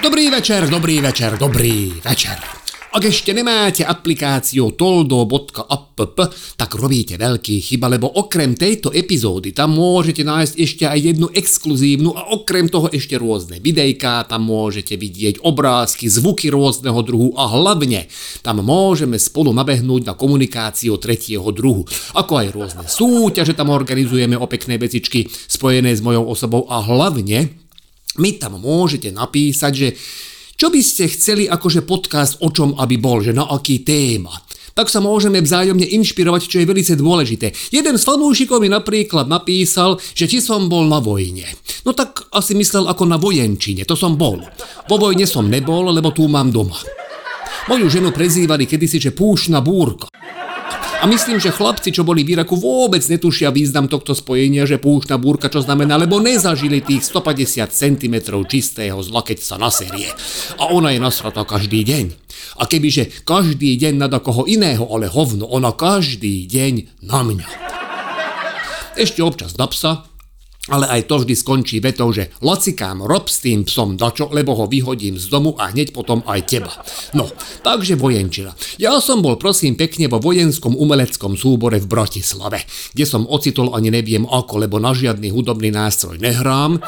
Dobrý večer, dobrý večer, dobrý večer. Ak ešte nemáte aplikáciu toldo.app, tak robíte veľký chyba, lebo okrem tejto epizódy tam môžete nájsť ešte aj jednu exkluzívnu a okrem toho ešte rôzne videjká, tam môžete vidieť obrázky, zvuky rôzneho druhu a hlavne tam môžeme spolu nabehnúť na komunikáciu tretieho druhu. Ako aj rôzne súťaže tam organizujeme o pekné vecičky spojené s mojou osobou a hlavne mi tam môžete napísať, že čo by ste chceli akože podcast o čom aby bol, že na aký téma. Tak sa môžeme vzájomne inšpirovať, čo je veľmi dôležité. Jeden z fanúšikov mi napríklad napísal, že či som bol na vojne. No tak asi myslel ako na vojenčine, to som bol. Vo vojne som nebol, lebo tu mám doma. Moju ženu prezývali kedysi, že púšna búrka. A myslím, že chlapci, čo boli v Iraku, vôbec netušia význam tohto spojenia, že púšna búrka čo znamená, lebo nezažili tých 150 cm čistého zla, keď sa naserie. A ona je nasratá každý deň. A kebyže každý deň na koho iného, ale hovno, ona každý deň na mňa. Ešte občas na psa, ale aj to vždy skončí vetou, že lacikám rob s tým psom dačo, lebo ho vyhodím z domu a hneď potom aj teba. No, takže vojenčina. Ja som bol prosím pekne vo vojenskom umeleckom súbore v Bratislave, kde som ocitol ani neviem ako, lebo na žiadny hudobný nástroj nehrám.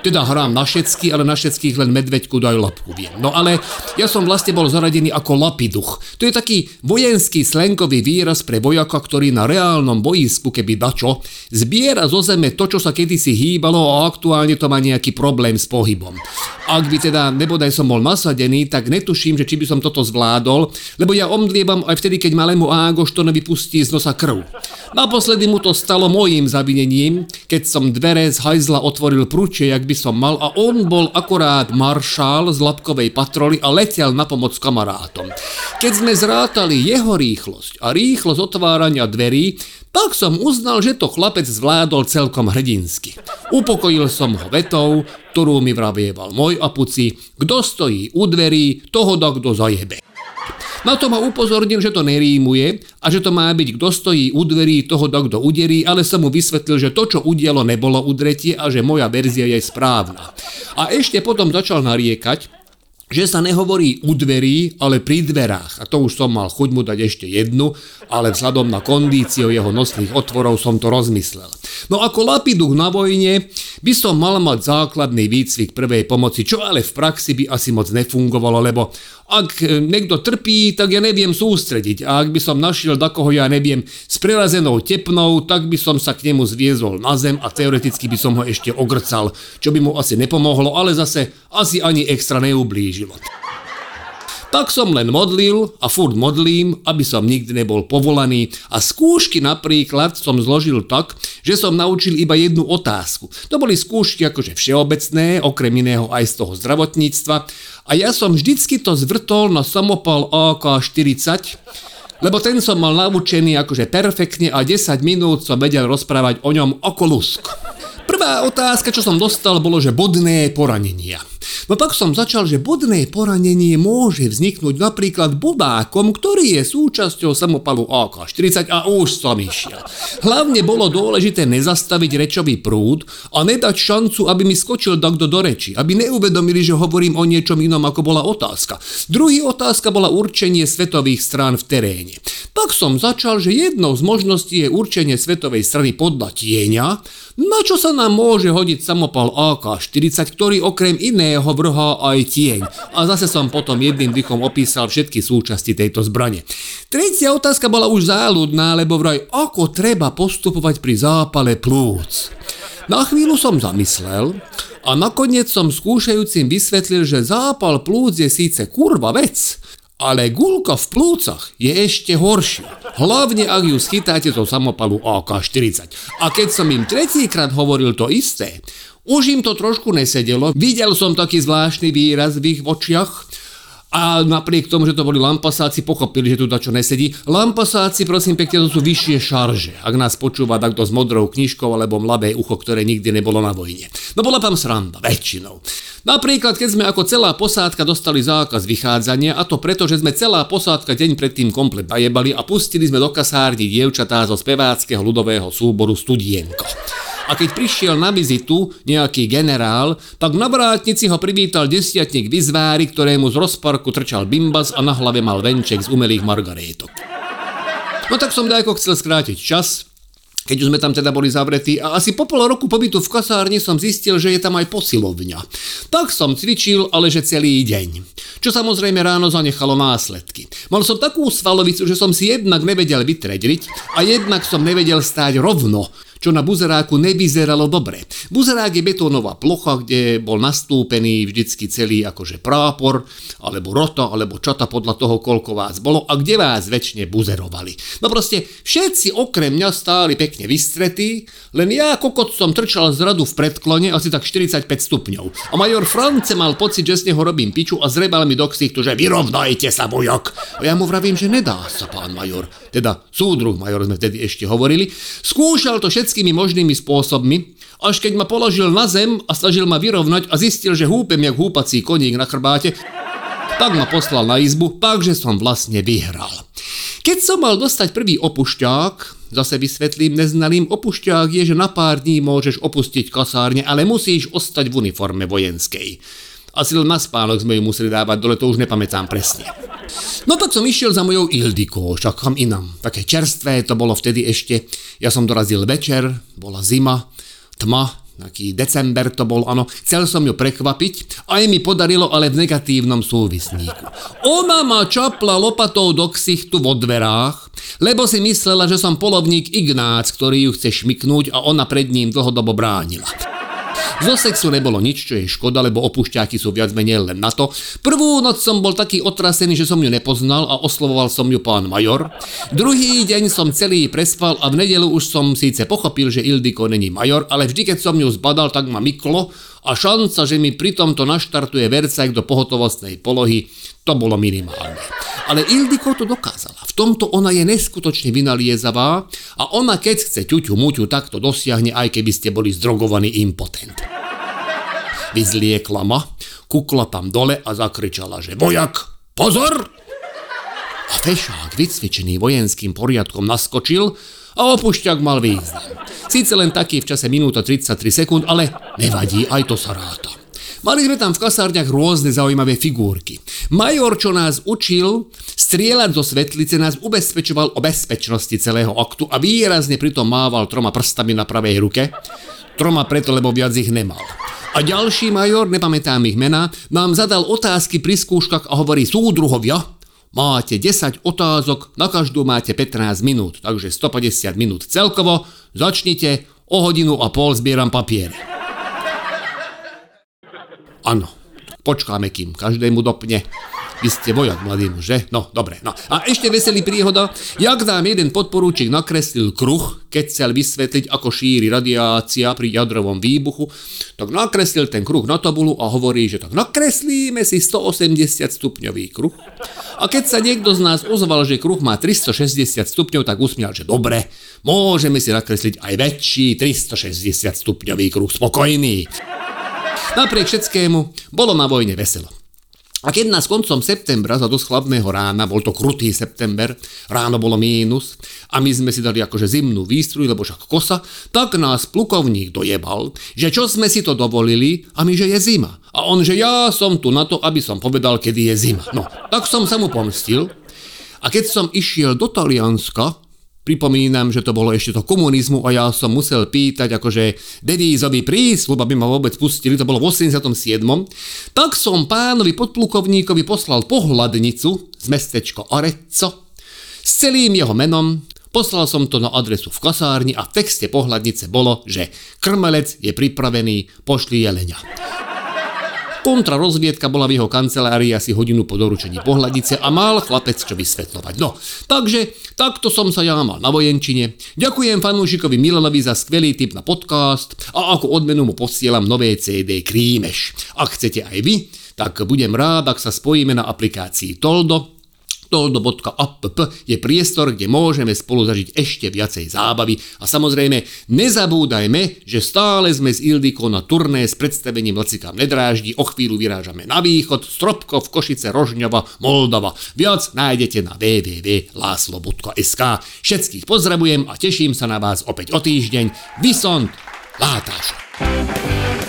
Teda hrám na všetky, ale na všetkých len medveďku daj lapku viem. No ale ja som vlastne bol zaradený ako lapiduch. To je taký vojenský slenkový výraz pre vojaka, ktorý na reálnom boisku, keby dačo, zbiera zo zeme to, čo sa kedy si hýbalo a aktuálne to má nejaký problém s pohybom. Ak by teda nebodaj som bol nasadený, tak netuším, že či by som toto zvládol, lebo ja omdlievam aj vtedy, keď malému Ágoštonovi pustí z nosa krv. Naposledy mu to stalo mojím zavinením, keď som dvere z hajzla otvoril prúčie, jak by som mal a on bol akorát maršál z labkovej patroly a letel na pomoc kamarátom. Keď sme zrátali jeho rýchlosť a rýchlosť otvárania dverí, tak som uznal, že to chlapec zvládol celkom hrdinsky. Upokojil som ho vetou, ktorú mi vravieval môj apuci, kto stojí u dverí, toho da kto zajebe. Na to ma upozornil, že to nerímuje a že to má byť kto stojí u dverí, toho da kto uderí, ale som mu vysvetlil, že to, čo udialo, nebolo udretie a že moja verzia je správna. A ešte potom začal nariekať, že sa nehovorí u dverí, ale pri dverách. A to už som mal chuť mu dať ešte jednu, ale vzhľadom na kondíciu jeho nosných otvorov som to rozmyslel. No ako lapiduch na vojne by som mal mať základný výcvik prvej pomoci, čo ale v praxi by asi moc nefungovalo, lebo ak niekto trpí, tak ja neviem sústrediť a ak by som našiel koho ja neviem s prerazenou tepnou, tak by som sa k nemu zviezol na zem a teoreticky by som ho ešte ogrcal, čo by mu asi nepomohlo, ale zase asi ani extra neublížilo. Tak som len modlil a furt modlím, aby som nikdy nebol povolaný a skúšky napríklad som zložil tak, že som naučil iba jednu otázku. To boli skúšky akože všeobecné, okrem iného aj z toho zdravotníctva a ja som vždycky to zvrtol na samopal AK-40, lebo ten som mal naučený akože perfektne a 10 minút som vedel rozprávať o ňom ako. Prvá otázka, čo som dostal, bolo, že bodné poranenia. No tak som začal, že bodné poranenie môže vzniknúť napríklad bodákom, ktorý je súčasťou samopalu AK-40 a už som išiel. Hlavne bolo dôležité nezastaviť rečový prúd a nedať šancu, aby mi skočil takto do reči, aby neuvedomili, že hovorím o niečom inom, ako bola otázka. Druhý otázka bola určenie svetových strán v teréne. Tak som začal, že jednou z možností je určenie svetovej strany podľa tieňa, na čo sa nám môže hodiť samopal AK-40, ktorý okrem iného vrhá aj tieň. A zase som potom jedným dychom opísal všetky súčasti tejto zbrane. Tretia otázka bola už záľudná, lebo vraj ako treba postupovať pri zápale plúc. Na chvíľu som zamyslel a nakoniec som skúšajúcim vysvetlil, že zápal plúc je síce kurva vec, ale gulka v plúcach je ešte horšia. Hlavne ak ju schytáte zo samopalu AK-40. A keď som im tretíkrát hovoril to isté, už im to trošku nesedelo. Videl som taký zvláštny výraz v ich očiach, a napriek tomu, že to boli lampasáci, pochopili, že tu čo nesedí. Lampasáci, prosím pekne, to sú vyššie šarže. Ak nás počúva takto s modrou knižkou alebo mladé ucho, ktoré nikdy nebolo na vojne. No bola tam sranda, väčšinou. Napríklad, keď sme ako celá posádka dostali zákaz vychádzania, a to preto, že sme celá posádka deň predtým komplet najebali a pustili sme do kasárni dievčatá zo speváckého ľudového súboru Studienko. A keď prišiel na vizitu nejaký generál, tak na vrátnici ho privítal desiatník vyzvári, ktorému z rozparku trčal bimbas a na hlave mal venček z umelých margarétok. No tak som dajko chcel skrátiť čas, keď už sme tam teda boli zavretí a asi po pol roku pobytu v kasárni som zistil, že je tam aj posilovňa. Tak som cvičil, ale že celý deň. Čo samozrejme ráno zanechalo následky. Mal som takú svalovicu, že som si jednak nevedel vytredriť a jednak som nevedel stáť rovno čo na buzeráku nevyzeralo dobre. Buzerák je betónová plocha, kde bol nastúpený vždycky celý akože prápor, alebo rota, alebo čata podľa toho, koľko vás bolo a kde vás väčšine buzerovali. No proste všetci okrem mňa stáli pekne vystretí, len ja kokot som trčal z radu v predklone asi tak 45 stupňov. A major France mal pocit, že z neho robím piču a zrebal mi do ksichtu, že vyrovnajte sa, bojok. A ja mu vravím, že nedá sa, pán major. Teda súdruh major sme vtedy ešte hovorili. Skúšal to všetci všetkými možnými spôsobmi, až keď ma položil na zem a snažil ma vyrovnať a zistil, že húpem jak húpací koník na chrbáte, tak ma poslal na izbu, takže som vlastne vyhral. Keď som mal dostať prvý opušťák, zase vysvetlím neznalým, opušťák je, že na pár dní môžeš opustiť kasárne, ale musíš ostať v uniforme vojenskej. Asi len na spánok sme ju museli dávať dole, to už nepamätám presne. No tak som išiel za mojou Ildikou, však kam inam. Také čerstvé to bolo vtedy ešte. Ja som dorazil večer, bola zima, tma, taký december to bol, áno. Chcel som ju prekvapiť a jej mi podarilo, ale v negatívnom súvisníku. Ona ma čapla lopatou do ksichtu vo dverách, lebo si myslela, že som polovník Ignác, ktorý ju chce šmiknúť a ona pred ním dlhodobo bránila. Zo sexu nebolo nič, čo je škoda, lebo opušťáky sú viac menej len na to. Prvú noc som bol taký otrasený, že som ju nepoznal a oslovoval som ju pán major. Druhý deň som celý prespal a v nedelu už som síce pochopil, že Ildiko není major, ale vždy, keď som ju zbadal, tak ma myklo a šanca, že mi pri tomto naštartuje vercajk do pohotovostnej polohy, to bolo minimálne. Ale Ildiko to dokázala. V tomto ona je neskutočne vynaliezavá a ona keď chce ťuťu muťu, tak to dosiahne, aj keby ste boli zdrogovaný impotent. Vyzliekla ma, kukla tam dole a zakričala, že vojak, pozor! A fešák, vycvičený vojenským poriadkom, naskočil a opušťak mal význam. Síce len taký v čase minúta 33 sekúnd, ale nevadí, aj to sa ráta. Mali sme tam v kasárniach rôzne zaujímavé figurky. Major, čo nás učil strieľať zo svetlice, nás ubezpečoval o bezpečnosti celého aktu a výrazne pritom mával troma prstami na pravej ruke. Troma preto, lebo viac ich nemal. A ďalší major, nepamätám ich mená, nám zadal otázky pri skúškach a hovorí súdruhovia, máte 10 otázok, na každú máte 15 minút, takže 150 minút celkovo, začnite, o hodinu a pol zbieram papiere. Áno, počkáme, kým každému dopne. Vy ste vojak, mladý muž, že? No, dobre, no. A ešte veselý príhoda, jak nám jeden podporúčik nakreslil kruh, keď chcel vysvetliť, ako šíri radiácia pri jadrovom výbuchu, tak nakreslil ten kruh na tabulu a hovorí, že tak nakreslíme si 180 stupňový kruh. A keď sa niekto z nás ozval, že kruh má 360 stupňov, tak usmial, že dobre, môžeme si nakresliť aj väčší 360 stupňový kruh, spokojný. Napriek všetkému bolo na vojne veselo. A keď nás koncom septembra za dosť chladného rána, bol to krutý september, ráno bolo mínus a my sme si dali akože zimnú výstruj, lebo však kosa, tak nás plukovník dojebal, že čo sme si to dovolili a my, že je zima. A on, že ja som tu na to, aby som povedal, kedy je zima. No, tak som sa mu pomstil a keď som išiel do Talianska, Pripomínam, že to bolo ešte to komunizmu a ja som musel pýtať akože devízový prísľub, aby ma vôbec pustili, to bolo v 87. Tak som pánovi podplukovníkovi poslal pohľadnicu z mestečko Arezzo s celým jeho menom, Poslal som to na adresu v kasárni a v texte pohľadnice bolo, že krmelec je pripravený, pošli jelenia. Kontrarozviedka bola v jeho kancelárii asi hodinu po doručení pohľadice a mal chlapec čo vysvetľovať. No, takže takto som sa ja mal na vojenčine. Ďakujem fanúšikovi Milanovi za skvelý tip na podcast a ako odmenu mu posielam nové CD Krímeš. Ak chcete aj vy, tak budem rád, ak sa spojíme na aplikácii Toldo, toldo.app je priestor, kde môžeme spolu zažiť ešte viacej zábavy a samozrejme nezabúdajme, že stále sme s Ildiko na turné s predstavením Lacikám nedráždi, o chvíľu vyrážame na východ, Stropkov, Košice, Rožňova, Moldova. Viac nájdete na www.láslo.sk Všetkých pozdravujem a teším sa na vás opäť o týždeň. Vysont! Látásra!